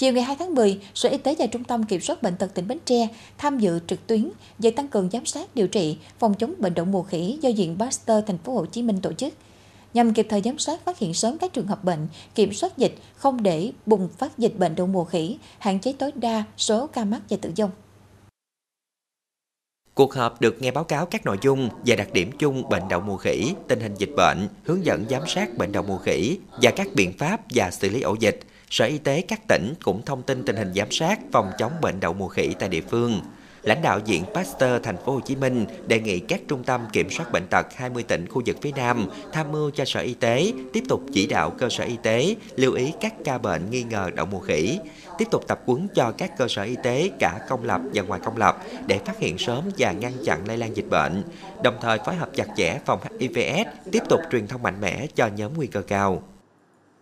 Chiều ngày 2 tháng 10, Sở Y tế và Trung tâm Kiểm soát Bệnh tật tỉnh Bến Tre tham dự trực tuyến về tăng cường giám sát điều trị phòng chống bệnh đậu mùa khỉ do Viện Pasteur Thành phố Hồ Chí Minh tổ chức nhằm kịp thời giám sát phát hiện sớm các trường hợp bệnh, kiểm soát dịch, không để bùng phát dịch bệnh đậu mùa khỉ, hạn chế tối đa số ca mắc và tử vong. Cuộc họp được nghe báo cáo các nội dung và đặc điểm chung bệnh đậu mùa khỉ, tình hình dịch bệnh, hướng dẫn giám sát bệnh đậu mùa khỉ và các biện pháp và xử lý ổ dịch. Sở Y tế các tỉnh cũng thông tin tình hình giám sát phòng chống bệnh đậu mùa khỉ tại địa phương lãnh đạo Viện Pasteur Thành phố Hồ Chí Minh đề nghị các trung tâm kiểm soát bệnh tật 20 tỉnh khu vực phía Nam tham mưu cho Sở Y tế tiếp tục chỉ đạo cơ sở y tế lưu ý các ca bệnh nghi ngờ đậu mùa khỉ, tiếp tục tập huấn cho các cơ sở y tế cả công lập và ngoài công lập để phát hiện sớm và ngăn chặn lây lan dịch bệnh, đồng thời phối hợp chặt chẽ phòng HIVS, tiếp tục truyền thông mạnh mẽ cho nhóm nguy cơ cao.